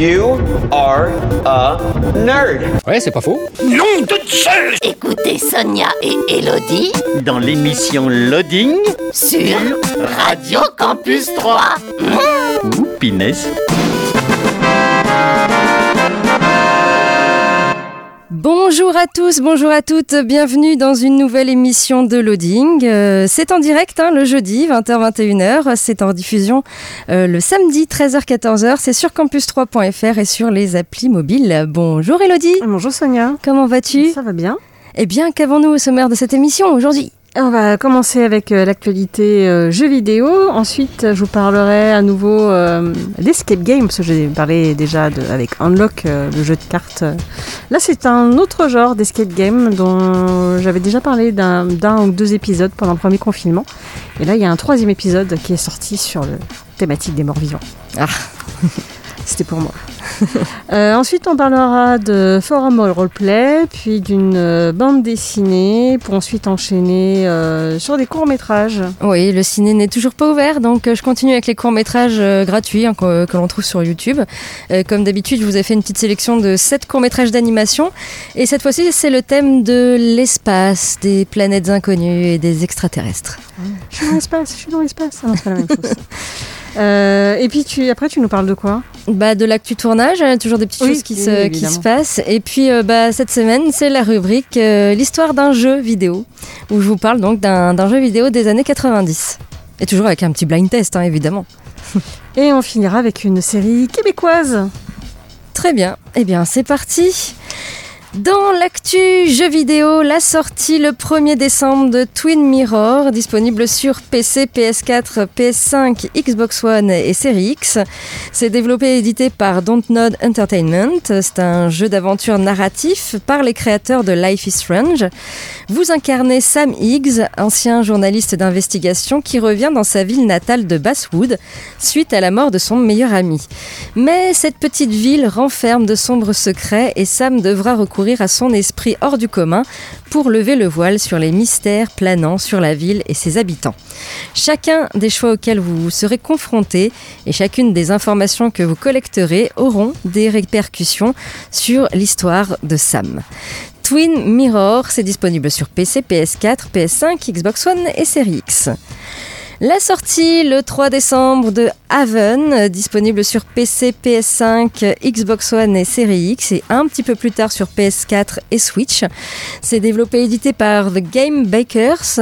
You are a nerd. Ouais, c'est pas faux. Nom de Zeus Écoutez Sonia et Elodie Dans l'émission Loading sur Radio Campus 3. ou Bonjour à tous, bonjour à toutes, bienvenue dans une nouvelle émission de Loading. Euh, c'est en direct hein, le jeudi 20h-21h, c'est en diffusion euh, le samedi 13h-14h, c'est sur campus3.fr et sur les applis mobiles. Bonjour Elodie, Bonjour Sonia. comment vas-tu? Ça va bien? Eh bien, qu'avons-nous au sommaire de cette émission aujourd'hui? On va commencer avec euh, l'actualité euh, jeux vidéo. Ensuite, je vous parlerai à nouveau euh, d'Escape Game, parce que j'ai parlé déjà de- avec Unlock, le jeu de cartes. Là, c'est un autre genre d'Escape Game dont j'avais déjà parlé d'un d'un ou deux épisodes pendant le premier confinement. Et là, il y a un troisième épisode qui est sorti sur le thématique des morts vivants. Ah. C'était pour moi. Euh, ensuite, on parlera de forum roleplay, puis d'une euh, bande dessinée, pour ensuite enchaîner euh, sur des courts-métrages. Oui, le ciné n'est toujours pas ouvert, donc je continue avec les courts-métrages gratuits hein, que, que l'on trouve sur YouTube. Comme d'habitude, je vous ai fait une petite sélection de 7 courts-métrages d'animation. Et cette fois-ci, c'est le thème de l'espace, des planètes inconnues et des extraterrestres. Je suis dans l'espace, je suis dans l'espace. Ah c'est pas la même chose. Euh, et puis tu, après, tu nous parles de quoi? Bah, de l'actu tournage, hein, toujours des petites Oui, choses qui, oui, se, qui se passent. Et puis, euh, bah, cette semaine, c'est la rubrique euh, L'histoire d'un jeu vidéo, où je vous parle donc d'un d'un jeu vidéo des années 90. Et toujours avec un petit blind test, hein, évidemment. Et on finira avec une série québécoise. Très bien, eh bien c'est parti dans l'actu jeux vidéo, la sortie le 1er décembre de Twin Mirror, disponible sur PC, PS4, PS5, Xbox One et Series X. C'est développé et édité par Dontnod Entertainment. C'est un jeu d'aventure narratif par les créateurs de Life is Strange. Vous incarnez Sam Higgs, ancien journaliste d'investigation qui revient dans sa ville natale de Basswood suite à la mort de son meilleur ami. Mais cette petite ville renferme de sombres secrets et Sam devra recourir à son esprit hors du commun pour lever le voile sur les mystères planant sur la ville et ses habitants. Chacun des choix auxquels vous serez confrontés et chacune des informations que vous collecterez auront des répercussions sur l'histoire de Sam. Twin Mirror, c'est disponible sur PC, PS4, PS5, Xbox One et Series X. La sortie le 3 décembre de Haven, disponible sur PC, PS5, Xbox One et Series X, et un petit peu plus tard sur PS4 et Switch. C'est développé et édité par The Game Bakers.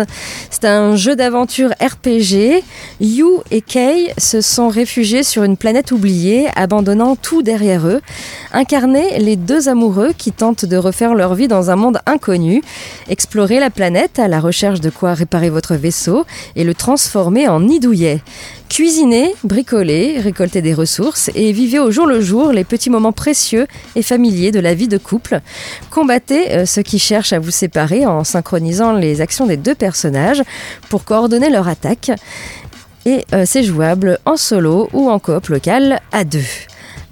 C'est un jeu d'aventure RPG. You et Kay se sont réfugiés sur une planète oubliée, abandonnant tout derrière eux. Incarner les deux amoureux qui tentent de refaire leur vie dans un monde inconnu. Explorer la planète à la recherche de quoi réparer votre vaisseau et le transformer en nid. Cuisiner, bricoler, récolter des ressources et vivez au jour le jour les petits moments précieux et familiers de la vie de couple. Combattez euh, ceux qui cherchent à vous séparer en synchronisant les actions des deux personnages pour coordonner leur attaque. Et euh, c'est jouable en solo ou en coop local à deux.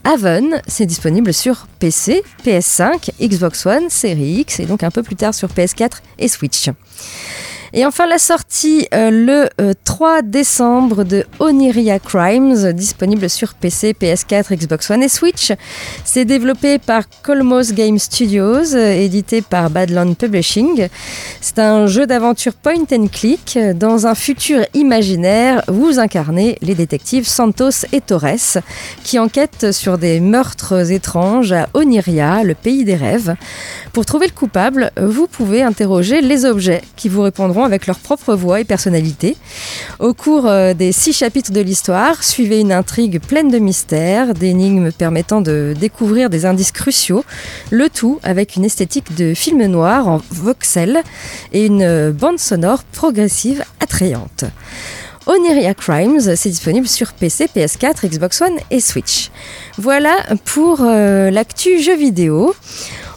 Haven, c'est disponible sur PC, PS5, Xbox One, Series X et donc un peu plus tard sur PS4 et Switch. Et enfin la sortie euh, le euh, 3 décembre de Oniria Crimes, disponible sur PC, PS4, Xbox One et Switch. C'est développé par Colmos Game Studios, euh, édité par Badland Publishing. C'est un jeu d'aventure point and click. Dans un futur imaginaire, vous incarnez les détectives Santos et Torres, qui enquêtent sur des meurtres étranges à Oniria, le pays des rêves. Pour trouver le coupable, vous pouvez interroger les objets qui vous répondront avec leur propre voix et personnalité. Au cours euh, des six chapitres de l'histoire, suivez une intrigue pleine de mystères, d'énigmes permettant de découvrir des indices cruciaux, le tout avec une esthétique de film noir en voxel et une euh, bande sonore progressive attrayante. Oniria Crimes, c'est disponible sur PC, PS4, Xbox One et Switch. Voilà pour euh, l'actu jeu vidéo.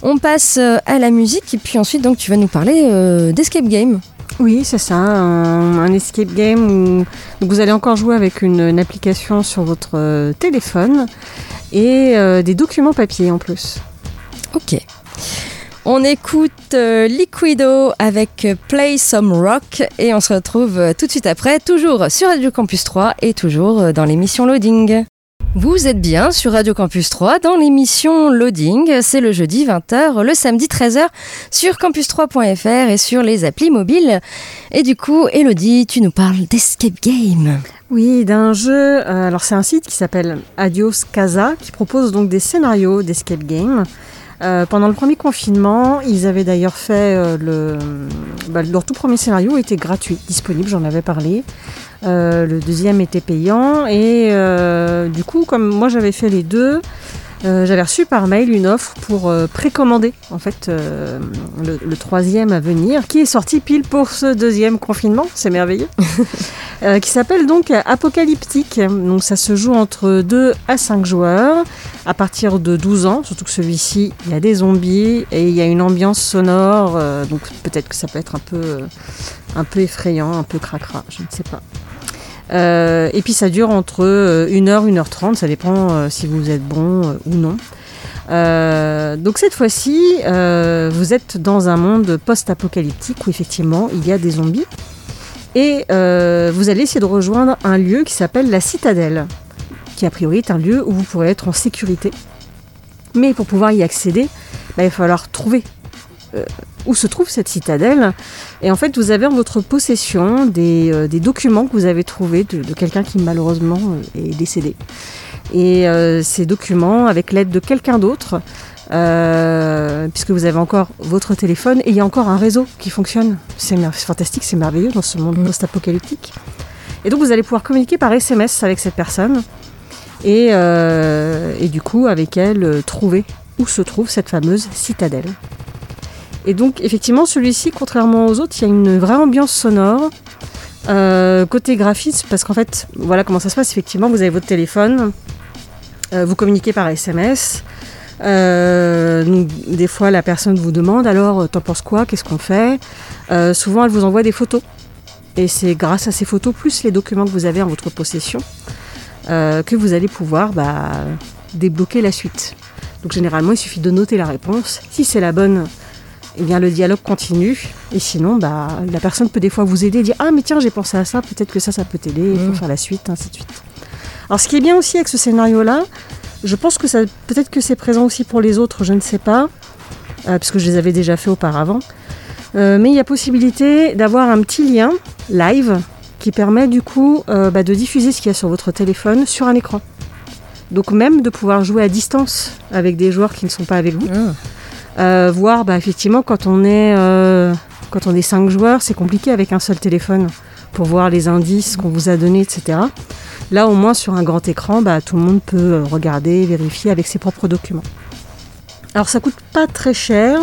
On passe à la musique et puis ensuite donc tu vas nous parler d'Escape Game. Oui, c'est ça, un, escape game où vous allez encore jouer avec une, application sur votre euh, téléphone et euh, des documents papier en plus. Ok. On écoute euh, Liquido avec Play Some Rock et on se retrouve tout de suite après, toujours sur Radio Campus 3 et toujours dans l'émission Loading. Vous êtes bien sur Radio Campus 3 dans l'émission Loading. C'est le jeudi 20h, le samedi 13h sur campus3.fr et sur les applis mobiles. Et du coup, Elodie, tu nous parles d'Escape Game. Oui, d'un jeu. euh, alors c'est un site qui s'appelle Adios Casa qui propose donc des scénarios d'escape game. Euh, pendant le premier confinement, ils avaient d'ailleurs fait euh, le bah, leur tout premier scénario était gratuit, disponible, j'en avais parlé. Euh, le deuxième était payant et du coup, comme moi j'avais fait les deux, euh, j'avais reçu par mail une offre pour euh, précommander en fait euh, le, le troisième à venir, qui est sorti pile pour ce deuxième confinement, c'est merveilleux. Qui s'appelle donc Apocalyptique. Donc ça se joue entre 2 à 5 joueurs à partir de 12 ans, surtout que celui-ci, il y a des zombies et il y a une ambiance sonore, donc peut-être que ça peut être un peu, un peu effrayant, un peu cracra, je ne sais pas. Euh, et puis ça dure entre 1h, 1h30, ça dépend euh, si vous êtes bon euh, ou non. Euh, donc cette fois-ci, euh, vous êtes dans un monde post-apocalyptique où effectivement il y a des zombies. Et euh, vous allez essayer de rejoindre un lieu qui s'appelle la Citadelle, qui a priori est un lieu où vous pourrez être en sécurité. Mais pour pouvoir y accéder, bah, il va falloir trouver euh, où se trouve cette citadelle. Et en fait, vous avez en votre possession des, euh, des documents que vous avez trouvés de, de quelqu'un qui malheureusement euh, est décédé. Et euh, ces documents, avec l'aide de quelqu'un d'autre, euh, puisque vous avez encore votre téléphone et il y a encore un réseau qui fonctionne. C'est fantastique, c'est merveilleux dans ce monde Mm. post-apocalyptique. Et donc vous allez pouvoir communiquer par SMS avec cette personne et, et du coup avec elle trouver où se trouve cette fameuse citadelle. Et donc effectivement celui-ci, contrairement aux autres, il y a une vraie ambiance sonore. Euh, côté graphisme, parce qu'en fait, voilà comment ça se passe. Effectivement, vous avez votre téléphone, euh, vous communiquez par SMS. Euh, des fois, la personne vous demande alors, t'en penses quoi? Qu'est-ce qu'on fait? Souvent, elle vous envoie des photos. Et c'est grâce à ces photos, plus les documents que vous avez en votre possession, que vous allez pouvoir bah, débloquer la suite. Donc, généralement, il suffit de noter la réponse. Si c'est la bonne, eh bien, le dialogue continue. Et sinon, bah, la personne peut des fois vous aider, dire Ah, mais tiens, j'ai pensé à ça, peut-être que ça, ça peut t'aider, il faut Mm. faire la suite, ainsi de suite. Alors, ce qui est bien aussi avec ce scénario-là, je pense que ça, peut-être que c'est présent aussi pour les autres, je ne sais pas, euh, parce que je les avais déjà fait auparavant. Euh, mais il y a possibilité d'avoir un petit lien live qui permet du coup euh, bah, de diffuser ce qu'il y a sur votre téléphone sur un écran. Donc même de pouvoir jouer à distance avec des joueurs qui ne sont pas avec vous. Euh, voir bah, effectivement quand on est euh, quand on est cinq joueurs, c'est compliqué avec un seul téléphone pour voir les indices qu'on vous a donnés, etc. Là au moins sur un grand écran, bah, tout le monde peut euh, regarder, vérifier avec ses propres documents. Alors ça coûte pas très cher.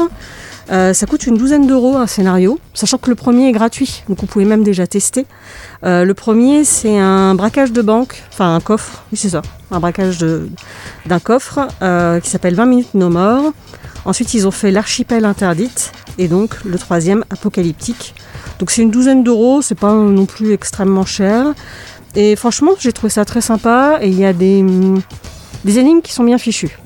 Ça coûte une douzaine d'euros un scénario, sachant que le premier est gratuit, donc vous pouvez même déjà tester. Le premier, c'est un braquage de banque, enfin un coffre, oui c'est ça, un braquage d'un coffre qui s'appelle 20 minutes no more. Ensuite, ils ont fait l'archipel interdite et donc le troisième apocalyptique. Donc c'est une douzaine d'euros, c'est pas non plus extrêmement cher. Et franchement, j'ai trouvé ça très sympa et il y a des, hum, des énigmes qui sont bien fichues.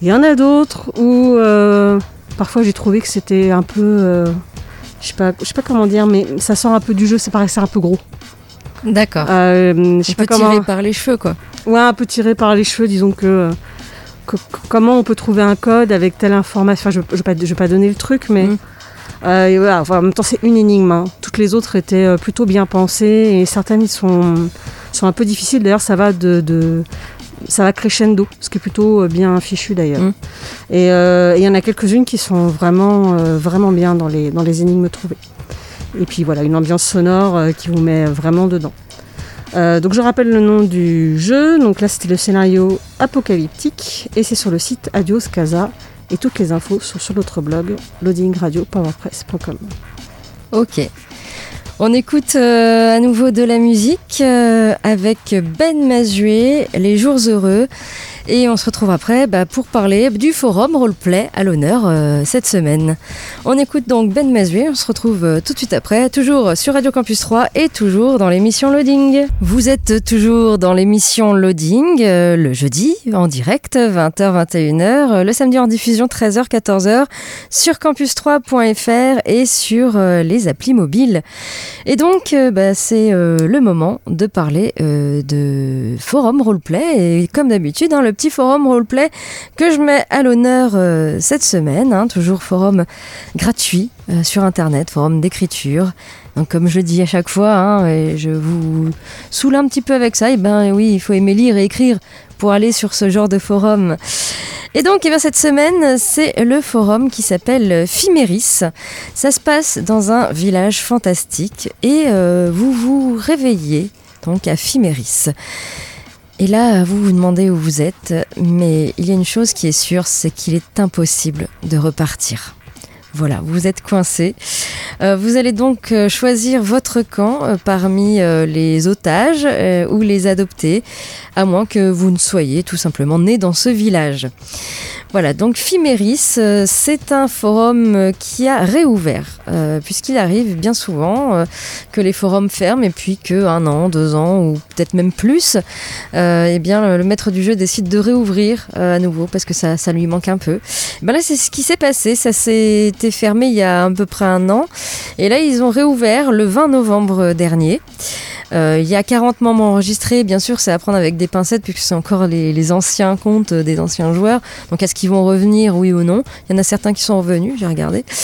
Il y en a d'autres où euh, parfois j'ai trouvé que c'était un peu, euh, je sais pas, je sais pas comment dire, mais ça sort un peu du jeu, ça paraissait un peu gros. D'accord. Euh, je sais pas comment. tirer par les cheveux, quoi. Ouais, un peu tiré par les cheveux, disons que, que- comment on peut trouver un code avec telle information? Enfin, je ne vais, pas- je vais pas donner le truc, mais Mm. euh, et voilà, enfin, en même temps, c'est une énigme. hein. Toutes les autres étaient euh, plutôt bien pensées et certaines ils sont, sont un peu difficiles. D'ailleurs, ça va de, de- ça va crescendo, ce qui est plutôt euh, bien fichu d'ailleurs. Mm. Et euh, il y en a quelques-unes qui sont vraiment, euh, vraiment bien dans les, dans les énigmes trouvées. Et puis voilà, une ambiance sonore qui vous met vraiment dedans. Euh, donc je rappelle le nom du jeu. Donc là c'était le scénario apocalyptique et c'est sur le site Adios Casa et toutes les infos sont sur notre blog loadingradiopowerpress.com. Ok. On écoute euh, à nouveau de la musique euh, avec Ben Mazué, Les Jours Heureux. Et on se retrouve après bah, pour parler du forum roleplay à l'honneur euh, cette semaine. On écoute donc Ben Mesri, on se retrouve euh, tout de suite après, toujours sur Radio Campus 3 et toujours dans l'émission Loading. Vous êtes toujours dans l'émission Loading, euh, le jeudi en direct, 20h-21h, le samedi en diffusion 13h-14h sur campus3.fr et sur les applis mobiles. Et donc, bah, c'est le moment de parler de forum roleplay. Et comme d'habitude, hein, le petit forum roleplay que je mets à l'honneur euh, cette semaine, hein, toujours forum gratuit euh, sur Internet, forum d'écriture. Donc, comme je dis à chaque fois, hein, et je vous saoule un petit peu avec ça, et ben oui, il faut aimer lire et écrire pour aller sur ce genre de forum. Et donc, eh bien, cette semaine, c'est le forum qui s'appelle Fiméris. Ça se passe dans un village fantastique et euh, vous vous réveillez donc à Fiméris. Et là, vous vous demandez où vous êtes, mais il y a une chose qui est sûre, c'est qu'il est impossible de repartir. Voilà, vous êtes coincé. Euh, vous allez donc euh, choisir votre camp euh, parmi les otages ou les adoptés, à moins que vous ne soyez tout simplement né dans ce village. Voilà, donc Fiméris, c'est un forum qui a réouvert, puisqu'il arrive bien souvent que les forums ferment et puis que un an, deux ans ou peut-être même plus, eh bien le, maître du jeu décide de réouvrir à nouveau parce que ça, lui manque un peu. Ben là, c'est ce qui s'est passé. Fermé il y a à peu près un an, et là ils ont réouvert le 20 novembre dernier. Euh, il y a 40 membres enregistrés, bien sûr, c'est à prendre avec des pincettes puisque c'est encore les, les anciens comptes des anciens joueurs. Donc est-ce qu'ils vont revenir, oui ou non? Il y en a certains qui sont revenus, j'ai regardé.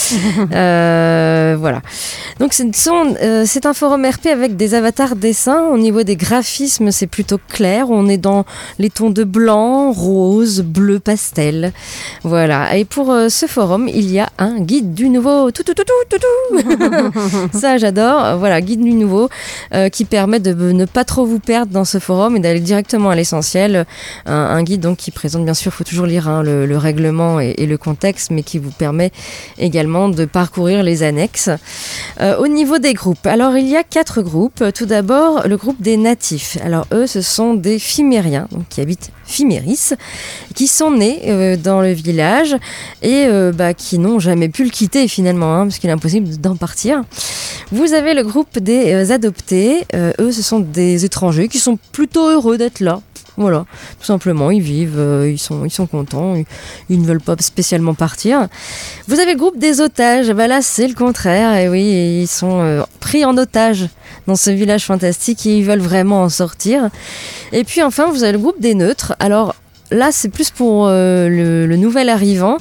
Euh, voilà. Donc c'est euh, c'est un forum RP avec des avatars dessins. Au niveau des graphismes, c'est plutôt clair. On est dans les tons de blanc, rose, bleu pastel. Voilà. Et pour euh, ce forum, il y a un guide du nouveau. Tout, tout, tout, tout, tout, tout. Ça, j'adore. Voilà, guide du nouveau euh, qui permet de ne pas trop vous perdre dans ce forum et d'aller directement à l'essentiel. Un, guide donc qui présente, bien sûr, faut toujours lire hein, le, le règlement et, le contexte, mais qui vous permet également de parcourir les annexes. Euh, au niveau des groupes, alors il y a quatre groupes. Tout d'abord, le groupe des natifs. Alors eux, ce sont des Fimériens, qui habitent Fiméris, qui sont nés euh, dans le village et euh, bah, qui n'ont jamais pu le quitter finalement, hein, parce qu'il est impossible d'en partir. Vous avez le groupe des euh, adoptés. Eux, ce sont des étrangers qui sont plutôt heureux d'être là. Voilà, tout simplement, ils vivent, euh, ils, sont, ils sont contents, ils, ne veulent pas spécialement partir. Vous avez le groupe des otages, bah là c'est le contraire, et oui, ils sont euh, pris en otage dans ce village fantastique et ils veulent vraiment en sortir. Et puis enfin, vous avez le groupe des neutres. Alors là, c'est plus pour euh, le, nouvel arrivant.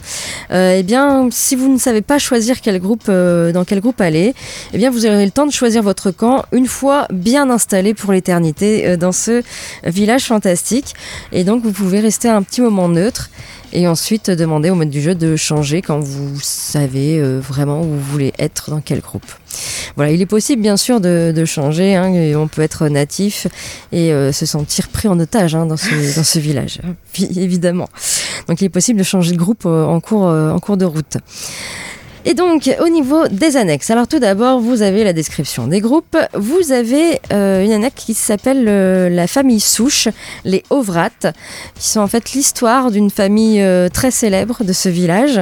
Euh, eh bien, si vous ne savez pas choisir quel groupe, euh, dans quel groupe aller, eh bien, vous aurez le temps de choisir votre camp une fois bien installé pour l'éternité dans ce village fantastique. Et donc, vous pouvez rester un petit moment neutre et ensuite demander au maître du jeu de changer quand vous savez vraiment où vous voulez être, dans quel groupe. Voilà, il est possible bien sûr de, de changer, hein, et on peut être natif et euh, se sentir pris en otage hein, dans, ce, dans ce village, évidemment. Donc il est possible de changer de groupe euh, en, cours, euh, en cours de route. Et donc, au niveau des annexes, alors tout d'abord, vous avez la description des groupes. Vous avez euh, une annexe qui s'appelle euh, la famille souche, les Ovrat, qui sont en fait l'histoire d'une famille euh, très célèbre de ce village.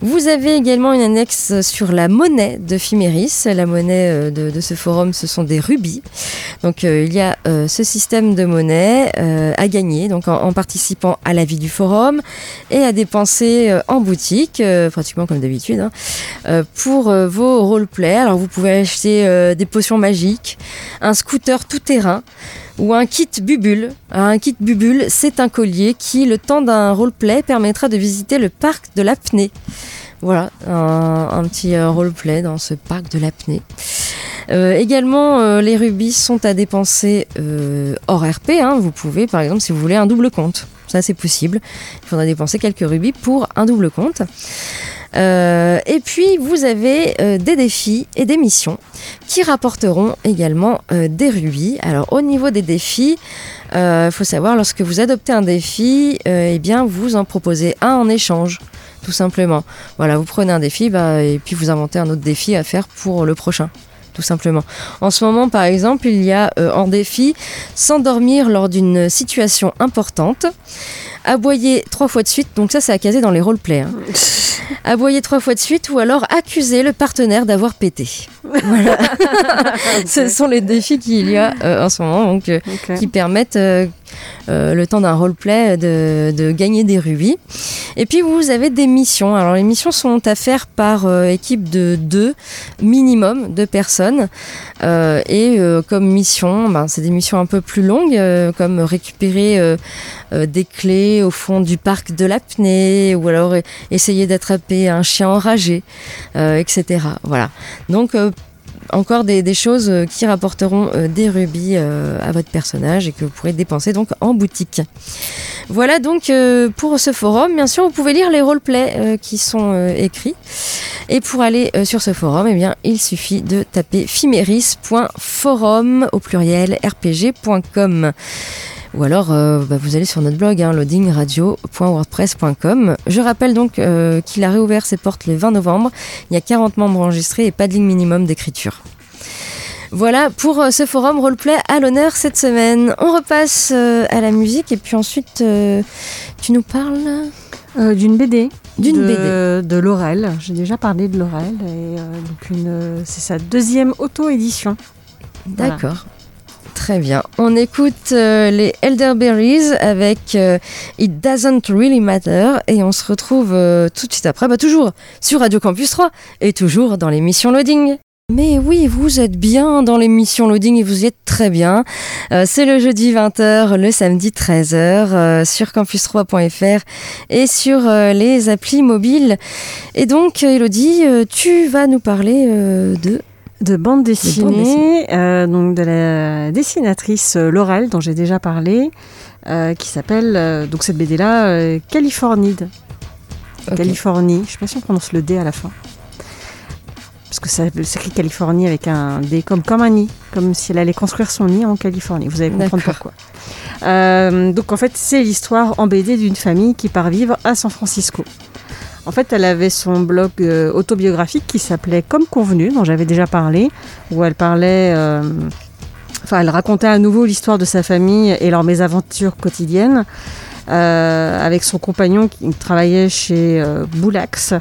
Vous avez également une annexe sur la monnaie de Fiméris. La monnaie euh, de, ce forum, ce sont des rubis. Donc euh, il y a euh, ce système de monnaie à gagner donc en, participant à la vie du forum et à dépenser en boutique, pratiquement comme d'habitude, hein, pour vos roleplays. Alors vous pouvez acheter des potions magiques, un scooter tout-terrain ou un kit bubule. Un kit bubule, c'est un collier qui, le temps d'un roleplay, permettra de visiter le parc de l'apnée. Voilà, un, un petit euh, roleplay dans ce parc de l'apnée. Euh, également, euh, les rubis sont à dépenser euh, hors RP. hein. Vous pouvez, par exemple, si vous voulez un double compte. Ça, c'est possible. Il faudra dépenser quelques rubis pour un double compte. Euh, et puis, vous avez euh, des défis et des missions qui rapporteront également euh, des rubis. Alors, au niveau des défis, il faut savoir, lorsque vous adoptez un défi, eh bien, vous en proposez un en échange, tout simplement. Voilà, vous prenez un défi bah, et puis vous inventez un autre défi à faire pour le prochain tout simplement. En ce moment, par exemple, il y a euh, en défi s'endormir lors d'une situation importante, aboyer trois fois de suite, donc ça c'est à caser dans les roleplays, hein. aboyer trois fois de suite ou alors accuser le partenaire d'avoir pété. Voilà. Ce sont les défis qu'il y a euh, en ce moment, donc, euh, qui permettent, euh, le temps d'un roleplay, de, de gagner des rubis. Et puis vous avez des missions. Alors les missions sont à faire par euh, équipe de deux, minimum deux personnes. Euh, et comme mission, ben, c'est des missions un peu plus longues, comme récupérer des clés au fond du parc de l'apnée, ou alors e- essayer d'attraper un chien enragé, etc. Voilà. Donc encore des, choses euh, qui rapporteront euh, des rubis euh, à votre personnage et que vous pourrez dépenser donc en boutique. Voilà donc pour ce forum. Bien sûr, vous pouvez lire les roleplays qui sont écrits. Et pour aller sur ce forum, eh il suffit de taper fimeris.forum au pluriel rpg.com. Ou alors, euh, bah, vous allez sur notre blog, hein, loadingradio.wordpress.com. Je rappelle donc euh, qu'il a réouvert ses portes le 20 novembre. Il y a 40 membres enregistrés et pas de ligne minimum d'écriture. Voilà pour euh, ce forum roleplay à l'honneur cette semaine. On repasse à la musique et puis ensuite, tu nous parles Euh, d'une BD. d'une de, BD. de Laurel. J'ai déjà parlé de Laurel. Et, euh, donc une, c'est sa deuxième auto-édition. Voilà. Très bien. On écoute euh, les Elderberries avec euh, It Doesn't Really Matter et on se retrouve euh, tout de suite après, bah, toujours sur Radio Campus 3 et toujours dans l'émission Loading. Mais oui, vous êtes bien dans l'émission Loading et vous y êtes très bien. C'est le jeudi 20h, le samedi 13h euh, sur campus3.fr et sur les applis mobiles. Et donc, Elodie, tu vas nous parler de... De bande dessinée, dessinée. euh, donc de la dessinatrice euh, Laurel, dont j'ai déjà parlé, euh, qui s'appelle, euh, donc cette BD-là, euh, Californide. Californie, je sais pas si on prononce le D à la fin. Parce que ça s'écrit Californie avec un D comme, comme un nid, comme si elle allait construire son nid en Californie. Vous allez comprendre pourquoi. Donc en fait, c'est l'histoire en BD d'une famille qui part vivre à San Francisco. En fait, elle avait son blog euh, autobiographique qui s'appelait Comme convenu, dont j'avais déjà parlé, où elle parlait, euh, enfin, elle racontait à nouveau l'histoire de sa famille et leurs mésaventures quotidiennes, euh, avec son compagnon qui travaillait chez Boulax.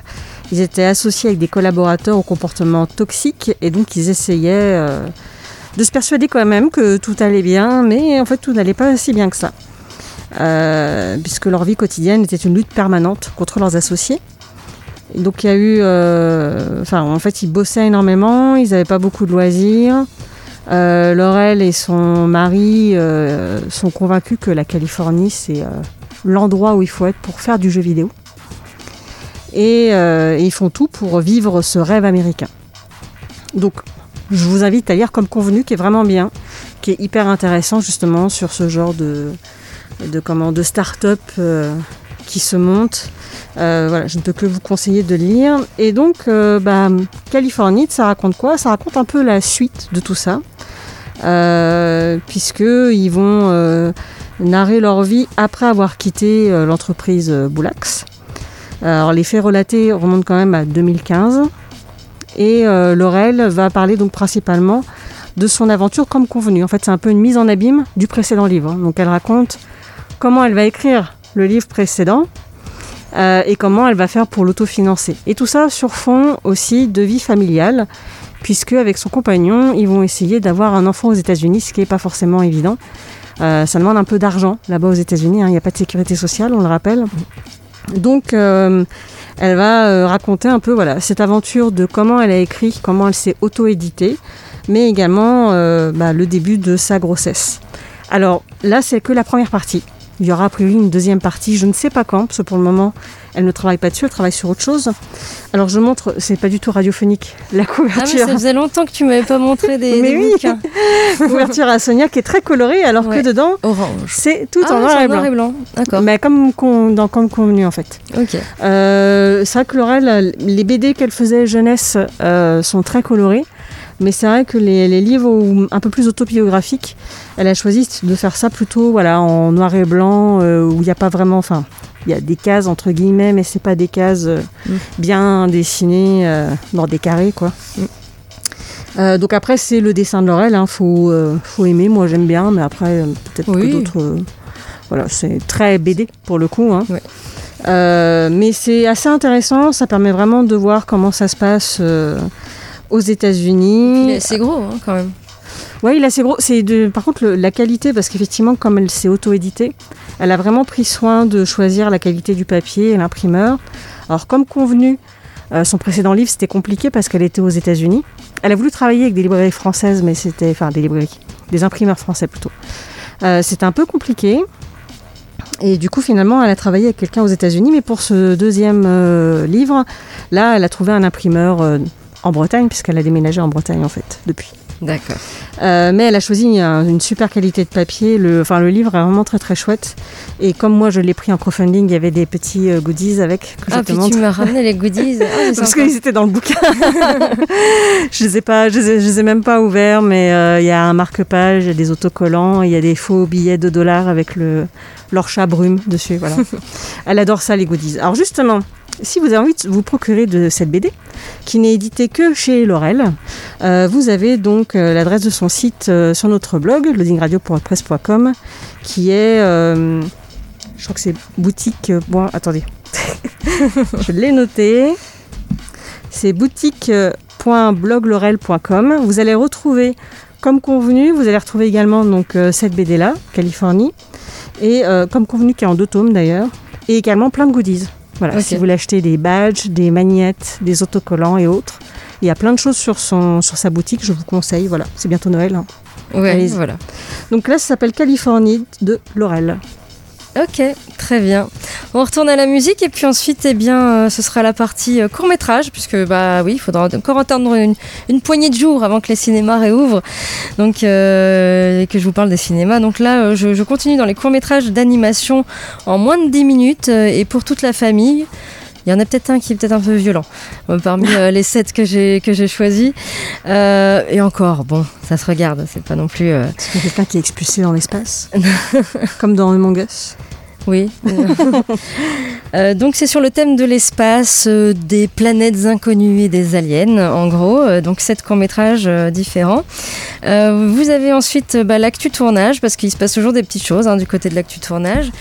Ils étaient associés avec des collaborateurs au comportement toxique et donc ils essayaient de se persuader quand même que tout allait bien, mais en fait tout n'allait pas si bien que ça. Puisque leur vie quotidienne était une lutte permanente contre leurs associés. Donc il y a eu, euh, enfin en fait ils bossaient énormément, ils n'avaient pas beaucoup de loisirs. Euh, Laurel et son mari euh, sont convaincus que la Californie c'est l'endroit où il faut être pour faire du jeu vidéo. Et, ils font tout pour vivre ce rêve américain. Donc je vous invite à lire comme convenu, qui est vraiment bien, qui est hyper intéressant justement sur ce genre de, comment, de start-up qui se monte. Euh, je ne peux que vous conseiller de lire. Et donc, euh, bah, Californie, ça raconte quoi? Ça raconte un peu la suite de tout ça, euh, puisque ils vont euh, narrer leur vie après avoir quitté l'entreprise Boulax. Alors, les faits relatés remontent quand même à 2015. Et Laurel va parler donc principalement de son aventure comme convenu. En fait, c'est un peu une mise en abîme du précédent livre. Donc, elle raconte comment elle va écrire le livre précédent euh, et comment elle va faire pour l'autofinancer. Et tout ça sur fond aussi de vie familiale, puisque avec son compagnon, ils vont essayer d'avoir un enfant aux États-Unis, ce qui n'est pas forcément évident. Euh, ça demande un peu d'argent là-bas aux États-Unis. hein. Il n'y a pas de sécurité sociale, on le rappelle. Donc, euh, elle va raconter un peu voilà cette aventure de comment elle a écrit, comment elle s'est auto-éditée, mais également bah, le début de sa grossesse. Alors là, c'est que la première partie. Il y aura a priori une deuxième partie, je ne sais pas quand, parce que pour le moment, elle ne travaille pas dessus, elle travaille sur autre chose. Alors je montre, c'est pas du tout radiophonique, la Ah mais couverture. ça faisait longtemps que tu m'avais pas montré des, Mais des oui. bouquins. couverture à Sonia qui est très colorée, alors Ouais. que dedans, Orange. c'est tout Ah, en c'est noir et noir blanc. et blanc. D'accord. Mais comme dans Comme convenu en fait. Ok. Euh, c'est vrai que Laurel, les BD qu'elle faisait jeunesse euh, sont très colorés. Mais c'est vrai que les, les livres un peu plus autobiographiques, elle a choisi de faire ça plutôt voilà, en noir et blanc, euh, où il n'y a pas vraiment. Enfin, il y a des cases entre guillemets, mais c'est pas des cases euh, Mm. bien dessinées euh, dans des carrés, quoi. Mm. Euh, donc après, c'est le dessin de Laurel. Hein. Faut, faut aimer. Moi, j'aime bien, mais après, peut-être Oui. que d'autres. voilà, c'est très BD pour le coup. hein. Ouais. Euh, mais c'est assez intéressant. Ça permet vraiment de voir comment ça se passe euh, aux États-Unis. C'est gros hein, quand même. Oui, là c'est gros. C'est de, par contre le- la qualité, parce qu'effectivement, comme elle s'est auto-éditée, elle a vraiment pris soin de choisir la qualité du papier et l'imprimeur. Alors comme convenu, euh, son précédent livre c'était compliqué parce qu'elle était aux États-Unis. Elle a voulu travailler avec des librairies françaises, mais c'était, enfin des librairies, des imprimeurs français plutôt. Euh, c'était un peu compliqué. Et du coup, finalement, elle a travaillé avec quelqu'un aux États-Unis, mais pour ce deuxième euh, livre, là, elle a trouvé un imprimeur en Bretagne, puisqu'elle a déménagé en Bretagne en fait depuis. D'accord. Euh, mais elle a choisi un- une super qualité de papier. Le, enfin, le livre est vraiment très très chouette. Et comme moi je l'ai pris en crowdfunding, il y avait des petits euh, goodies avec que je Ah, te puis tu m'as ramené les goodies. Ah, Parce qu'ils étaient dans le bouquin. je les ai pas, je les ai, je les ai même pas ouverts, mais euh, il y a un marque-page, il y a des autocollants, il y a des faux billets de dollars avec le leur chat brume dessus. Voilà. Elle adore ça les goodies. Alors justement, si vous avez envie de vous procurer de cette BD, qui n'est éditée que chez Laurel, euh, vous avez donc euh, l'adresse de son site euh, sur notre blog, loadingradio.wordpress.com, qui est, je crois que c'est boutique. attendez, je l'ai noté. C'est boutique.bloglaurel.com. Vous allez retrouver, comme convenu, vous allez retrouver également donc cette BD là, Californie, et comme convenu qui est en deux tomes d'ailleurs, et également plein de goodies. Voilà, si vous voulez acheter des badges, des magnettes, des autocollants et autres. Il y a plein de choses sur, son, sur sa boutique, je vous conseille. Voilà, c'est bientôt Noël. hein. Ouais, voilà. Donc là, ça s'appelle Californie de Laurel. Ok, très bien. On retourne à la musique et puis ensuite, eh bien, euh, ce sera la partie court métrage, puisque bah oui, il faudra encore attendre une, une poignée de jours avant que les cinémas réouvrent, donc euh, et que je vous parle des cinémas. Donc là, euh, je, je continue dans les courts métrages d'animation en moins de 10 minutes euh, et pour toute la famille. Il y en a peut-être un qui est peut-être un peu violent euh, parmi euh, les sept que j'ai que j'ai choisis. Euh, et encore, bon, ça se regarde. C'est pas non plus. euh, a quelqu'un qui est expulsé dans l'espace Comme dans Among Us Oui. Euh, donc c'est sur le thème de l'espace, euh, des planètes inconnues et des aliens, en gros. Euh, donc sept courts-métrages différents. Vous avez ensuite bah, l'actu tournage, parce qu'il se passe toujours des petites choses hein, du côté de l'actu tournage.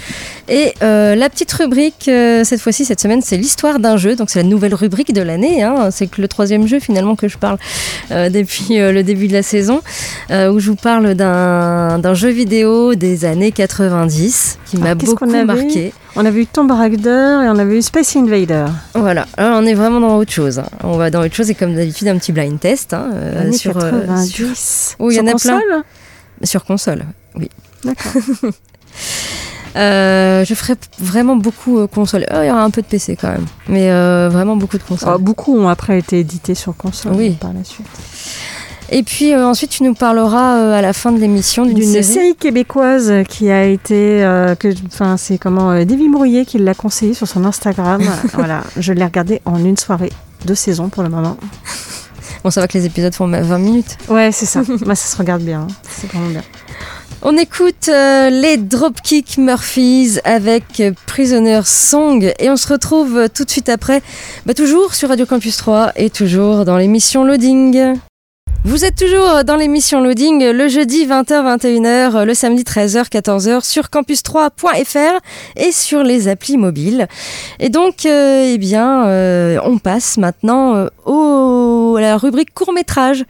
Et la petite rubrique, cette fois-ci, cette semaine, c'est l'histoire d'un jeu. Donc c'est la nouvelle rubrique de l'année. hein. C'est que le troisième jeu finalement que je parle depuis le début de la saison, où je vous parle d'un jeu vidéo des années 90 qui m'a Alors, qu'est-ce beaucoup avait marqué. On avait eu Tomb Raider et on avait eu Space Invader. Voilà, alors on est vraiment dans autre chose. hein. On va dans autre chose et comme d'habitude un petit blind test hein, euh, sur, euh, 90. sur, Oui, il y Sur en a console sur console. Oui. D'accord. Euh, je ferai vraiment beaucoup euh, console. Euh, Il y aura un peu de PC quand même, mais vraiment beaucoup de console. Ah, beaucoup ont après été édités sur console Oui. par la suite. Et puis euh, ensuite tu nous parleras euh, à la fin de l'émission d'une série. série. québécoise qui a été, euh, enfin c'est comment, Davy Mourier qui l'a conseillé sur son Instagram. voilà, je l'ai regardé en une soirée, deux saisons pour le moment. Bon, ça va que les épisodes font 20 minutes. Ouais, c'est ça. bah, ça se regarde bien. hein. C'est vraiment bien. On écoute euh, les Dropkick Murphys avec Prisoner Song et on se retrouve tout de suite après, bah, toujours sur Radio Campus 3 et toujours dans l'émission Loading. Vous êtes toujours dans l'émission Loading le jeudi 20h-21h, le samedi 13h-14h sur campus3.fr et sur les applis mobiles. Et donc, euh, eh bien, euh, on passe maintenant euh, au, à la rubrique court-métrage.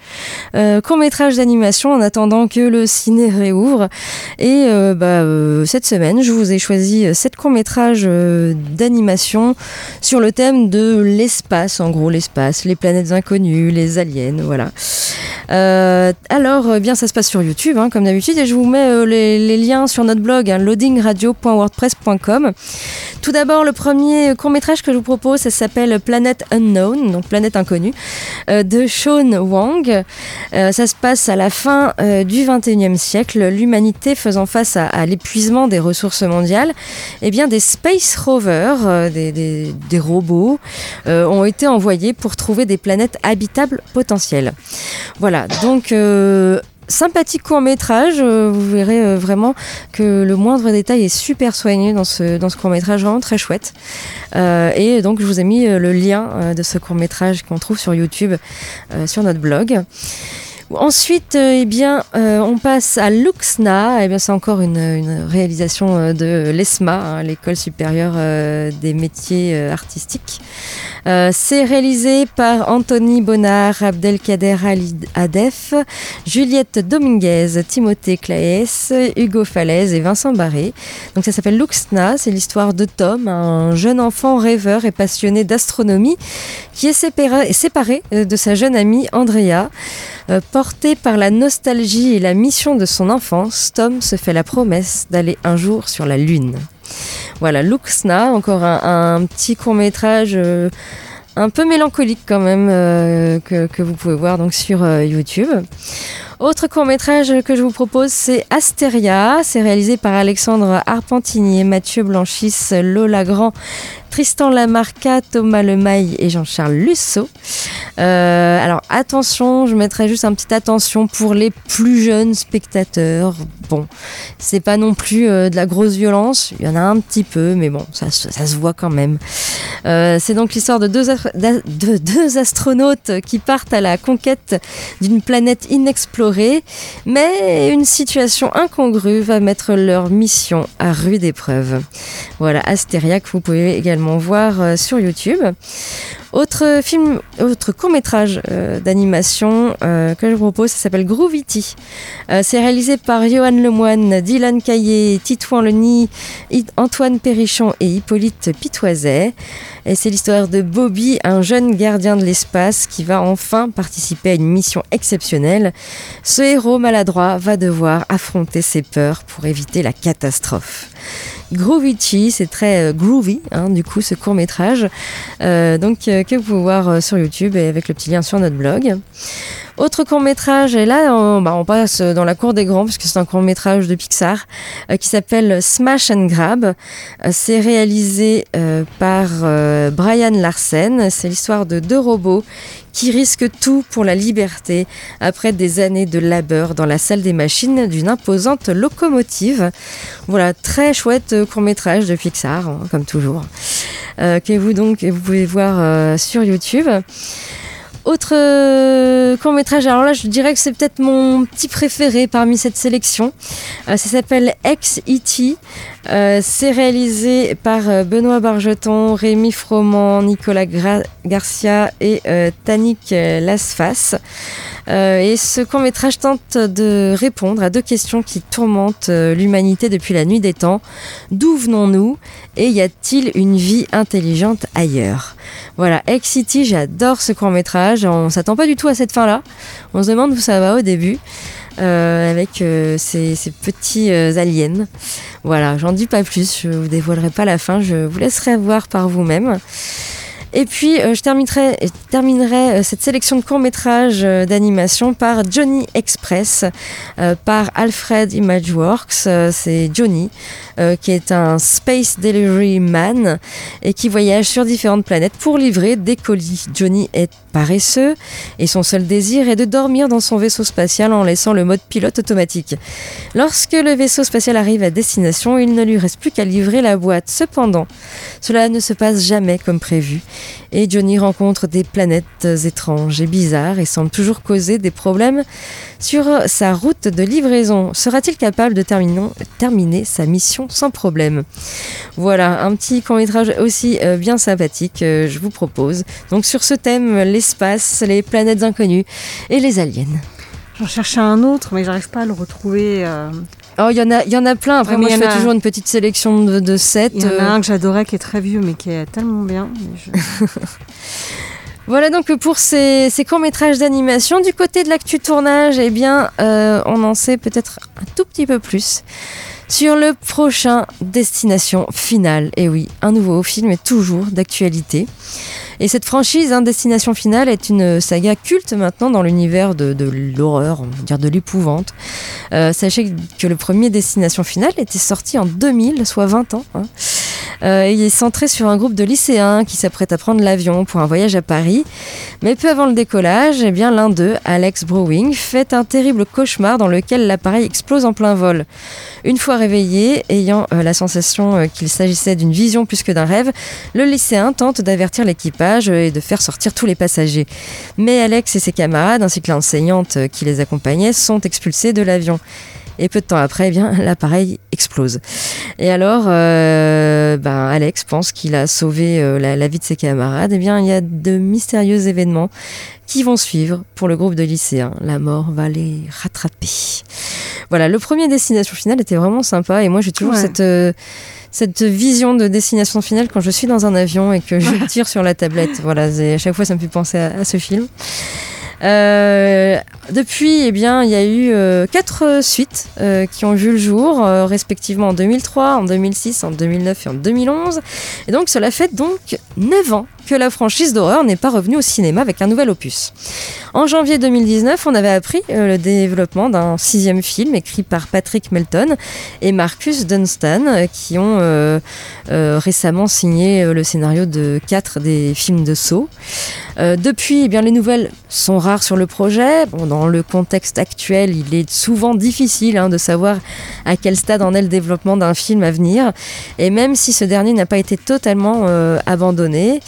Euh, court-métrage d'animation en attendant que le ciné réouvre. Et euh, bah, euh, cette semaine, je vous ai choisi euh, sept courts-métrages euh, d'animation sur le thème de l'espace, en gros l'espace, les planètes inconnues, les aliens, voilà. Euh, alors, eh bien, ça se passe sur YouTube, hein, comme d'habitude, et je vous mets euh, les, liens sur notre blog, hein, loadingradio.wordpress.com. Tout d'abord, le premier court métrage que je vous propose, ça s'appelle Planet Unknown, donc Planète Inconnue, euh, de Sean Wang. Ça se passe à la fin du 21e siècle, l'humanité faisant face à, l'épuisement des ressources mondiales. Eh bien, des space rovers, des, des- robots, ont été envoyés pour trouver des planètes habitables potentielles. Voilà, donc euh, sympathique court métrage. vous verrez vraiment que le moindre détail est super soigné dans ce, dans ce court métrage, vraiment très chouette. et donc je vous ai mis le lien de ce court métrage qu'on trouve sur YouTube, sur notre blog. Ensuite, euh, eh bien, euh, on passe à Luxna. Eh bien, c'est encore une, réalisation euh, de l'ESMA, hein, l'école supérieure des métiers artistiques. c'est réalisé par Anthony Bonnard, Abdelkader Ali Adef, Juliette Dominguez, Timothée Claes, Hugo Falaise et Vincent Barré. Donc ça s'appelle Luxna, c'est l'histoire de Tom, un jeune enfant rêveur et passionné d'astronomie qui est séparé, séparé de sa jeune amie Andrea. Euh, porté par la nostalgie et la mission de son enfance, Tom se fait la promesse d'aller un jour sur la Lune. Voilà, Luxna, encore un, petit court métrage euh, un peu mélancolique quand même euh, que, vous pouvez voir donc sur YouTube. Autre court métrage que je vous propose, c'est Astéria. C'est réalisé par Alexandre Arpentinier, Mathieu Blanchis, Lola Grand, Tristan Lamarca, Thomas Lemaille et Jean-Charles Lusso. Euh, alors attention, je mettrai juste un petit attention pour les plus jeunes spectateurs. Bon, c'est pas non plus euh, de la grosse violence, il y en a un petit peu, mais bon, ça, se voit quand même. Euh, c'est donc l'histoire de deux, de deux astronautes qui partent à la conquête d'une planète inexplorée, mais une situation incongrue va mettre leur mission à rude épreuve. Voilà, Astéria que vous pouvez également voir sur YouTube. Autre film, autre court métrage euh, d'animation euh, que je vous propose, ça s'appelle Groovity. Euh, c'est réalisé par Johan Lemoine, Dylan Caillé, Titouan Leni, Antoine Perrichon et Hippolyte Pitoiset. Et c'est l'histoire de Bobby, un jeune gardien de l'espace qui va enfin participer à une mission exceptionnelle. Ce héros maladroit va devoir affronter ses peurs pour éviter la catastrophe. Groovity, c'est très euh, groovy, hein, du coup, ce court métrage, euh, donc euh, que vous pouvez voir sur YouTube et avec le petit lien sur notre blog. Autre court métrage, et là on, bah, on, passe dans la cour des grands puisque c'est un court métrage de Pixar qui s'appelle Smash and Grab. c'est réalisé par Brian Larsen. C'est l'histoire de deux robots qui risquent tout pour la liberté après des années de labeur dans la salle des machines d'une imposante locomotive. Voilà, très chouette court métrage de Pixar, hein, comme toujours, euh, que vous donc vous pouvez voir euh, sur YouTube. Autre euh, court métrage, alors là je dirais que c'est peut-être mon petit préféré parmi cette sélection. ça s'appelle Ex-E.T. c'est réalisé par Benoît Bargeton, Rémi Froment, Nicolas Garcia et Tanik Lasfas. Euh, et ce court métrage tente de répondre à deux questions qui tourmentent euh, l'humanité depuis la nuit des temps. D'où venons-nous et y a-t-il une vie intelligente ailleurs? Voilà, X-City, j'adore ce court métrage. On s'attend pas du tout à cette fin-là. On se demande où ça va au début. Euh, avec ces, ces, petits aliens. Voilà, j'en dis pas plus, je vous dévoilerai pas la fin, je vous laisserai voir par vous-même. Et puis, euh, je terminerai, terminerai euh, cette sélection de courts-métrages euh, d'animation par Johnny Express, par Alfred Imageworks. C'est Johnny, qui est un Space Delivery Man et qui voyage sur différentes planètes pour livrer des colis. Johnny est paresseux et son seul désir est de dormir dans son vaisseau spatial en laissant le mode pilote automatique. Lorsque le vaisseau spatial arrive à destination, il ne lui reste plus qu'à livrer la boîte. Cependant, cela ne se passe jamais comme prévu et Johnny rencontre des planètes étranges et bizarres et semble toujours causer des problèmes sur sa route de livraison. Sera-t-il capable de terminer, sa mission sans problème? Voilà, un petit court-métrage aussi euh, bien sympathique, euh, je vous propose. Donc sur ce thème, l'espace, les planètes inconnues et les aliens. J'en cherchais un autre, mais j'arrive pas à le retrouver. Euh. Oh, il y en a, il y en a plein. Après, moi, je fais toujours une petite sélection de, de 7. Il y en a un que j'adorais qui est très vieux, mais qui est tellement bien. Voilà donc pour ces, courts-métrages d'animation. Du côté de l'actu tournage, eh bien, euh, on en sait peut-être un tout petit peu plus sur le prochain Destination Finale. Et oui, un nouveau film est toujours d'actualité. Et cette franchise, hein, Destination Finale, est une saga culte maintenant dans l'univers de, l'horreur, on va dire de l'épouvante. Euh, sachez que le premier Destination Finale était sorti en 2000, soit 20 ans. Hein. Euh, il est centré sur un groupe de lycéens qui s'apprêtent à prendre l'avion pour un voyage à Paris. Mais peu avant le décollage, eh bien l'un d'eux, Alex Browing, fait un terrible cauchemar dans lequel l'appareil explose en plein vol. Une fois réveillé, ayant euh, la sensation euh, qu'il s'agissait d'une vision plus que d'un rêve, le lycéen tente d'avertir l'équipage et de faire sortir tous les passagers. Mais Alex et ses camarades, ainsi que l'enseignante qui les accompagnait, sont expulsés de l'avion. Et peu de temps après, eh bien, l'appareil explose. Et alors, euh, ben, Alex pense qu'il a sauvé euh, la, la vie de ses camarades. Eh bien, il y a de mystérieux événements qui vont suivre pour le groupe de lycéens. La mort va les rattraper. Voilà, le premier Destination Finale était vraiment sympa. Et moi, j'ai toujours Ouais. cette... euh, cette vision de destination finale quand je suis dans un avion et que je tire sur la tablette. Voilà, à chaque fois ça me fait penser à, à ce film. Euh, depuis, eh bien, il y a eu euh, quatre euh, suites euh, qui ont vu le jour, euh, respectivement en 2003, en 2006, en 2009 et en 2011. Et donc, cela fait donc 9 ans que la franchise d'horreur n'est pas revenue au cinéma avec un nouvel opus. En janvier 2019, on avait appris euh, le développement d'un sixième film écrit par Patrick Melton et Marcus Dunstan, euh, qui ont euh, récemment signé le scénario de quatre des films de Saw. Depuis, eh bien, les nouvelles sont rares sur le projet. Dans le contexte actuel, il est souvent difficile hein, de savoir à quel stade en est le développement d'un film à venir. Et même si ce dernier n'a pas été totalement abandonné,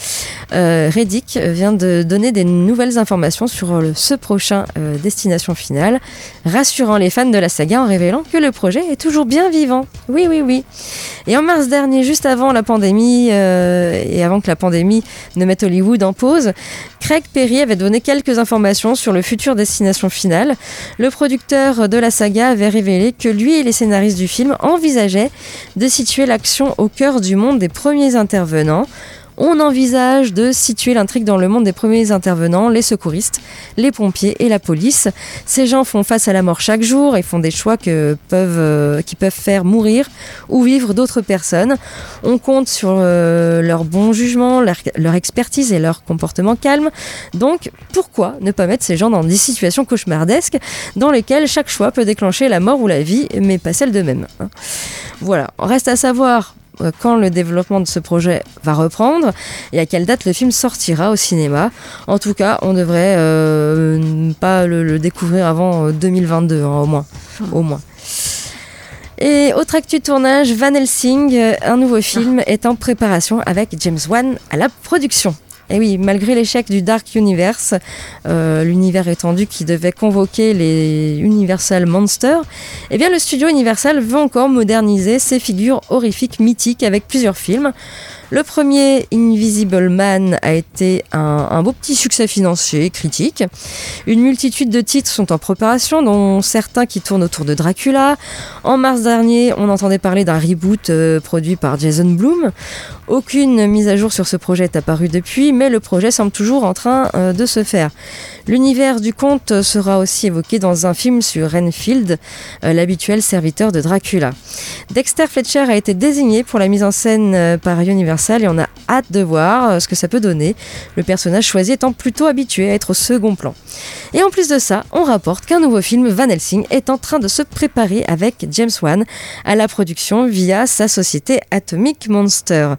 euh, Reddick vient de donner des nouvelles informations sur ce prochain euh, Destination Finale, rassurant les fans de la saga en révélant que le projet est toujours bien vivant. Oui, oui, oui. Et en mars dernier, juste avant la pandémie euh, et avant que la pandémie ne mette Hollywood en pause, Craig Perry avait donné quelques informations sur le futur Destination Finale. Le producteur de la saga avait révélé que lui et les scénaristes du film envisageaient de situer l'action au cœur du monde des premiers intervenants. On envisage de situer l'intrigue dans le monde des premiers intervenants, les secouristes, les pompiers et la police. Ces gens font face à la mort chaque jour et font des choix euh, qui peuvent faire mourir ou vivre d'autres personnes. On compte sur euh, leur bon jugement, leur, leur expertise et leur comportement calme. Donc, pourquoi ne pas mettre ces gens dans des situations cauchemardesques dans lesquelles chaque choix peut déclencher la mort ou la vie, mais pas celle d'eux-mêmes hein. Voilà, reste à savoir quand le développement de ce projet va reprendre et à quelle date le film sortira au cinéma. En tout cas, on devrait euh, pas le, le découvrir avant euh, 2022, hein, au moins. Au moins. Et autre actu tournage, Van Helsing, euh, un nouveau film est en préparation avec James Wan à la production. Et oui, malgré l'échec du Dark Universe, euh, l'univers étendu qui devait convoquer les Universal Monsters, eh bien le studio Universal veut encore moderniser ses figures horrifiques mythiques avec plusieurs films. Le premier, Invisible Man, a été un, beau petit succès financier et critique. Une multitude de titres sont en préparation, dont certains qui tournent autour de Dracula. En mars dernier, on entendait parler d'un reboot euh, produit par Jason Blum. Aucune mise à jour sur ce projet est apparue depuis, mais le projet semble toujours en train euh, de se faire. L'univers du conte sera aussi évoqué dans un film sur Renfield, euh, l'habituel serviteur de Dracula. Dexter Fletcher a été désigné pour la mise en scène par Universal et on a hâte de voir euh, ce que ça peut donner, le personnage choisi étant plutôt habitué à être au second plan. Et en plus de ça, on rapporte qu'un nouveau film, Van Helsing, est en train de se préparer avec James Wan à la production via sa société Atomic Monster.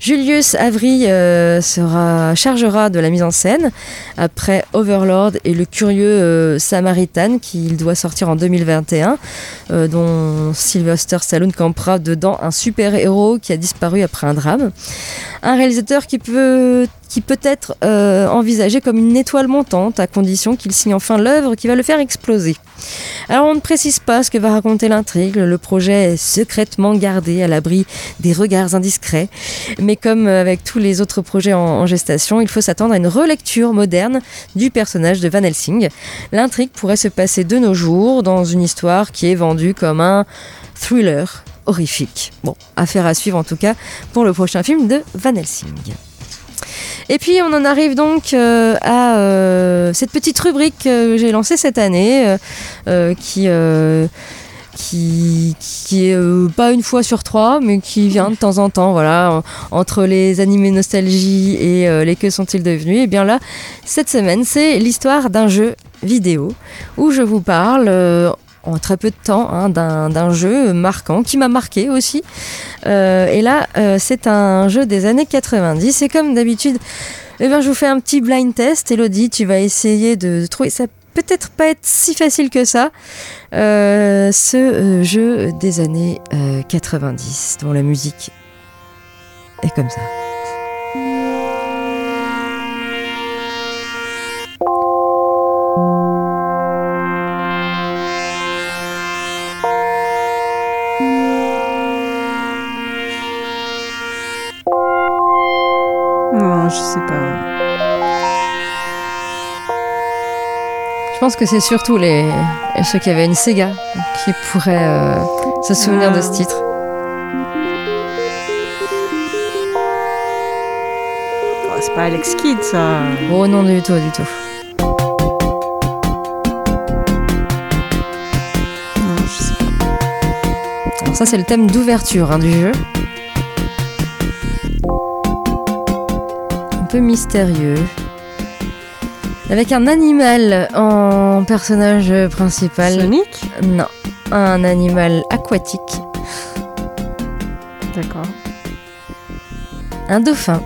Julius Avery euh, sera, chargera de la mise en scène après Overlord et le curieux euh, Samaritan qui doit sortir en 2021, euh, dont Sylvester Stallone campera dedans un super-héros qui a disparu après un drame. Un réalisateur qui peut être euh, envisagé comme une étoile montante à condition qu'il signe enfin l'œuvre qui va le faire exploser. Alors on ne précise pas ce que va raconter l'intrigue, le projet est secrètement gardé à l'abri des regards indiscrets, mais comme avec tous les autres projets en gestation, il faut s'attendre à une relecture moderne du personnage de Van Helsing. L'intrigue pourrait se passer de nos jours dans une histoire qui est vendue comme un thriller horrifique. Bon, affaire à suivre en tout cas pour le prochain film de Van Helsing. Et puis on en arrive donc euh, à euh, cette petite rubrique que j'ai lancée cette année, euh, qui, qui, qui est pas une fois sur trois, mais qui vient de temps en temps, voilà, en- entre les animés nostalgie et les que sont-ils devenus? Et bien là, cette semaine, c'est l'histoire d'un jeu vidéo où je vous parle. En très peu de temps hein, d'un jeu marquant qui m'a marqué aussi. Euh, et là, euh, c'est un jeu des années 90 et comme d'habitude, eh ben, je vous fais un petit blind test. Elodie, tu vas essayer de trouver ça peut-être pas être si facile que ça. Euh, ce jeu des années 90 dont la musique est comme ça. Pense que c'est surtout les ceux qui avaient une Sega qui pourraient euh, se souvenir de ce titre. Oh, c'est pas Alex Kidd ça. Oh non du tout, du tout. Non, je sais pas. Alors ça c'est le thème d'ouverture hein, du jeu. Un peu mystérieux. Avec un animal en personnage principal. Sonic Non, un animal aquatique. D'accord. Un dauphin.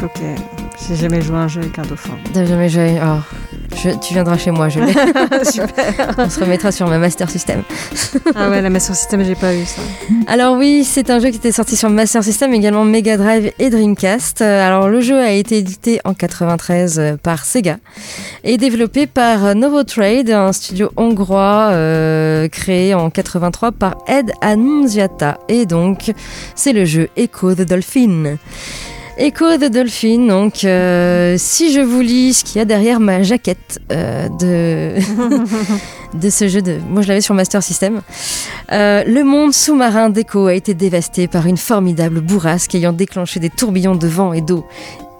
Ok. J'ai jamais joué à un jeu avec un dauphin. T'as jamais joué oh, je- Tu viendras chez moi, je l'ai. Super. On se remettra sur ma Master System. ah ouais, la Master System, j'ai pas eu ça. Alors oui, c'est un jeu qui était sorti sur Master System, également Mega Drive et Dreamcast. Euh, Alors le jeu a été édité en 93 euh, par Sega et développé par Novotrade, un studio hongrois euh, créé en 83 par Ed Annunziata. Et donc, c'est le jeu Echo the Dolphin. Echo the Dolphin, donc euh, si je vous lis ce qu'il y a derrière ma jaquette euh, de, de ce jeu, de, moi je l'avais sur Master System, euh, le monde sous-marin d'Echo a été dévasté par une formidable bourrasque ayant déclenché des tourbillons de vent et d'eau.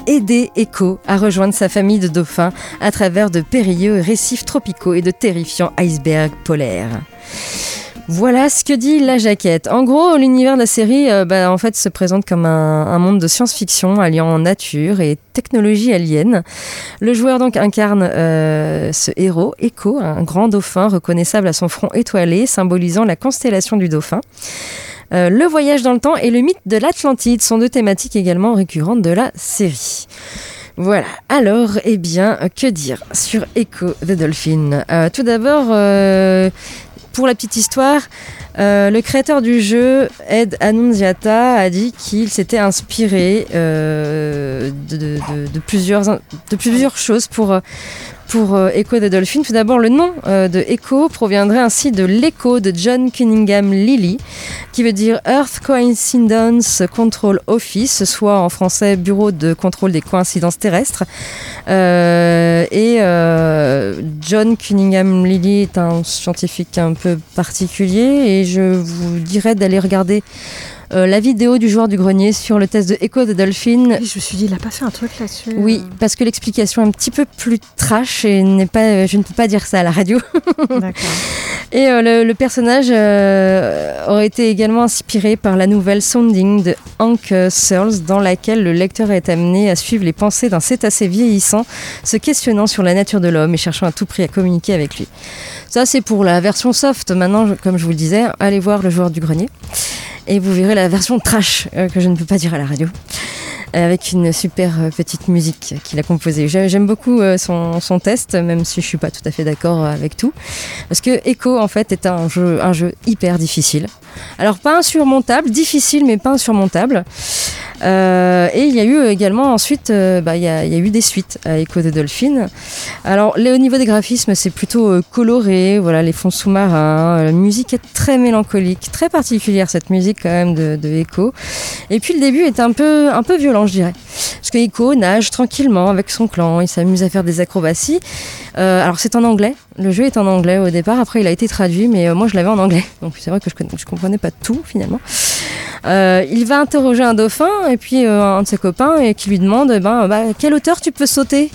Aider Echo à rejoindre sa famille de dauphins à travers de périlleux récifs tropicaux et de terrifiants icebergs polaires. Voilà ce que dit la jaquette. En gros, l'univers de la série, euh, bah, se présente comme un, monde de science-fiction alliant nature et technologie alien. Le joueur donc incarne euh, ce héros, Echo, un grand dauphin reconnaissable à son front étoilé, symbolisant la constellation du dauphin. Euh, le voyage dans le temps et le mythe de l'Atlantide sont deux thématiques également récurrentes de la série. Voilà, alors, eh bien, que dire sur Echo the Dolphin? Tout d'abord, pour la petite histoire, euh, le créateur du jeu, Ed Annunziata, a dit qu'il s'était inspiré euh, de, plusieurs, choses pour, pour euh, Echo the Dolphin. Tout d'abord, le nom euh, de Echo proviendrait ainsi de l'écho de John Cunningham Lilly, qui veut dire Earth Coincidence Control Office, soit en français Bureau de contrôle des coïncidences terrestres. Euh, et John Cunningham Lilly est un scientifique un peu particulier et je vous dirais d'aller regarder euh, la vidéo du joueur du grenier sur le test de Echo the Dolphin. Oui, je me suis dit, il a pas fait un truc là-dessus. Oui, parce que l'explication est un petit peu plus trash et n'est pas, je ne peux pas dire ça à la radio. D'accord. Et euh, le, le personnage euh, aurait été également inspiré par la nouvelle Sounding de Hank Searles, dans laquelle le lecteur est amené à suivre les pensées d'un cétacé vieillissant, se questionnant sur la nature de l'homme et cherchant à tout prix à communiquer avec lui. Ça, c'est pour la version soft. Maintenant, je- comme je vous le disais, allez voir le joueur du grenier et vous verrez la version trash euh, que je ne peux pas dire à la radio. Euh, Avec une super euh, petite musique qu'il a composée. J'ai- J'aime beaucoup euh, son, son test, même si je suis pas tout à fait d'accord avec tout. Parce que Echo, en fait, est un jeu, un jeu hyper difficile. Alors, pas insurmontable, difficile, mais pas insurmontable. Et il y a eu également ensuite, bah, y, y a eu des suites à Echo the Dolphin. Alors, au niveau des graphismes, c'est plutôt coloré, voilà, les fonds sous-marins. La musique est très mélancolique, très particulière cette musique quand même de, de Echo. Et puis le début est un peu, un peu violent, je dirais. Parce que Echo nage tranquillement avec son clan, il s'amuse à faire des acrobaties. Euh, alors c'est en anglais, le jeu est en anglais au départ, après il a été traduit, mais euh, moi je l'avais en anglais, donc c'est vrai que je, je comprenais pas tout finalement. Euh, il va interroger un dauphin et puis un de ses copains et qui lui demande eh ben, bah, quelle hauteur tu peux sauter?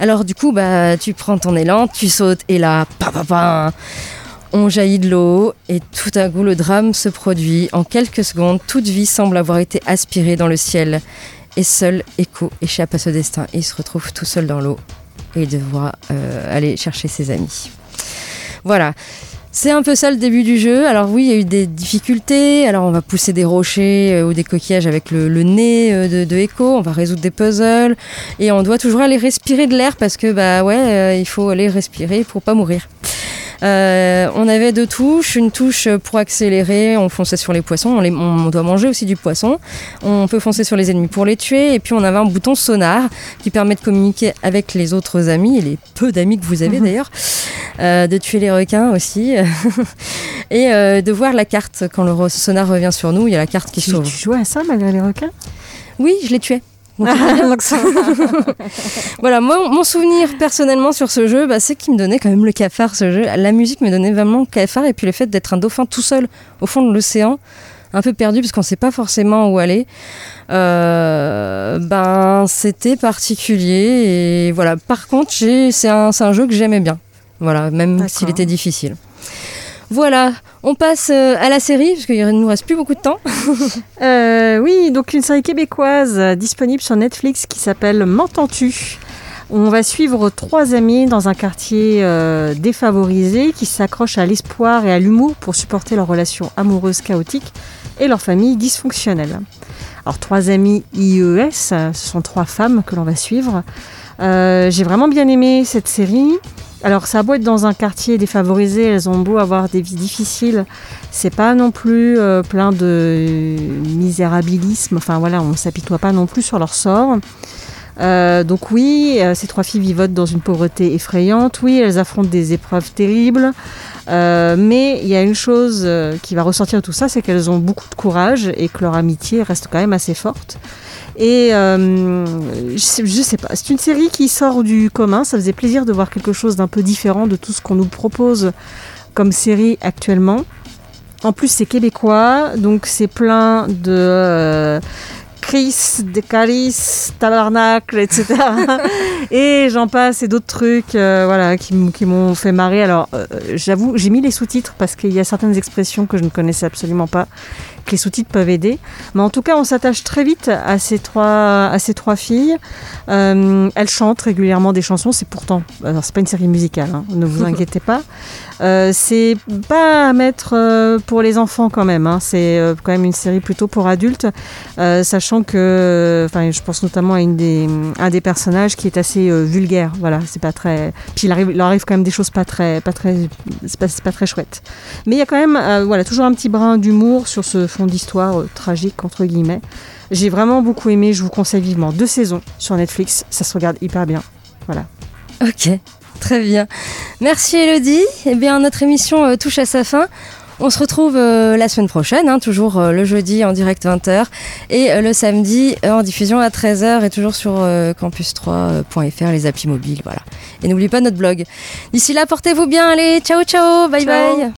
Alors du coup bah tu prends ton élan, tu sautes et là pa pa pa on jaillit de l'eau et tout à coup le drame se produit. En quelques secondes, toute vie semble avoir été aspirée dans le ciel et seul Echo échappe à ce destin et il se retrouve tout seul dans l'eau et il devra euh, aller chercher ses amis. Voilà. C'est un peu ça le début du jeu. Alors oui, il y a eu des difficultés. Alors on va pousser des rochers euh, ou des coquillages avec le, nez euh, de, Echo. On va résoudre des puzzles et on doit toujours aller respirer de l'air parce que bah ouais, il faut aller respirer pour pas mourir. Euh, on avait deux touches, une touche pour accélérer, on fonçait sur les poissons, on, les- on doit manger aussi du poisson, on peut foncer sur les ennemis pour les tuer, et puis on avait un bouton sonar qui permet de communiquer avec les autres amis, et les peu d'amis que vous avez d'ailleurs, euh, de tuer les requins aussi, et euh, de voir la carte. Quand le sonar revient sur nous, il y a la carte qui sauve. tu jouais à ça malgré les requins? Oui, je l'ai tué. Donc, voilà, moi, mon souvenir personnellement sur ce jeu, bah, c'est qu'il me donnait quand même le cafard ce jeu. La musique me donnait vraiment le cafard et puis le fait d'être un dauphin tout seul au fond de l'océan, un peu perdu parce qu'on ne sait pas forcément où aller. euh, ben, c'était particulier et voilà. Par contre, c'est un, un jeu que j'aimais bien. Voilà, même s'il était difficile. Voilà, on passe euh, à la série parce qu'il ne nous reste plus beaucoup de temps. Euh, oui, donc une série québécoise euh, disponible sur Netflix qui s'appelle M'entends-tu? On va suivre trois amis dans un quartier défavorisé qui s'accrochent à l'espoir et à l'humour pour supporter leur relation amoureuse chaotique et leur famille dysfonctionnelle. Alors trois amis IES, ce sont trois femmes que l'on va suivre. J'ai vraiment bien aimé cette série. Alors ça a beau être dans un quartier défavorisé, elles ont beau avoir des vies difficiles, c'est pas non plus euh, plein de misérabilisme. Enfin voilà, on s'apitoie pas non plus sur leur sort. Euh, donc oui, euh, ces trois filles vivent dans une pauvreté effrayante. Oui, elles affrontent des épreuves terribles. Mais il y a une chose qui va ressortir de tout ça, c'est qu'elles ont beaucoup de courage et que leur amitié reste quand même assez forte. Et euh, je, sais, pas, c'est une série qui sort du commun. Ça faisait plaisir de voir quelque chose d'un peu différent de tout ce qu'on nous propose comme série actuellement. En plus, c'est québécois, donc c'est plein de euh, Chris, de Caris, Tabarnacle, etc. et j'en passe et d'autres trucs euh, voilà, qui m'ont fait marrer. Alors, euh, j'avoue, j'ai mis les sous-titres parce qu'il y a certaines expressions que je ne connaissais absolument pas, que les sous-titres peuvent aider. Mais en tout cas, on s'attache très vite à ces trois, à ces trois filles. Euh, elles chantent régulièrement des chansons. C'est pourtant, alors c'est pas une série musicale, hein, ne vous inquiétez pas. Euh, c'est pas à mettre euh, pour les enfants quand même. hein. C'est euh, quand même une série plutôt pour adultes, sachant que, enfin, je pense notamment à une des, un des personnages qui est assez vulgaire. Voilà, c'est pas très. Puis il arrive, il arrive quand même des choses pas très, pas très, c'est pas, pas très chouette. Mais il y a quand même, voilà, toujours un petit brin d'humour sur ce fond d'histoire tragique entre guillemets. J'ai vraiment beaucoup aimé. Je vous conseille vivement deux saisons sur Netflix. Ça se regarde hyper bien. Voilà. Ok, très bien. Merci Elodie. Eh bien, notre émission euh, touche à sa fin. On se retrouve euh, la semaine prochaine, hein, toujours euh, le jeudi en direct 20h et le samedi en diffusion à 13h et toujours sur euh, campus3.fr, les applis mobiles. Voilà. Et n'oubliez pas notre blog. D'ici là, portez-vous bien. Allez, ciao, ciao, bye Ciao. bye.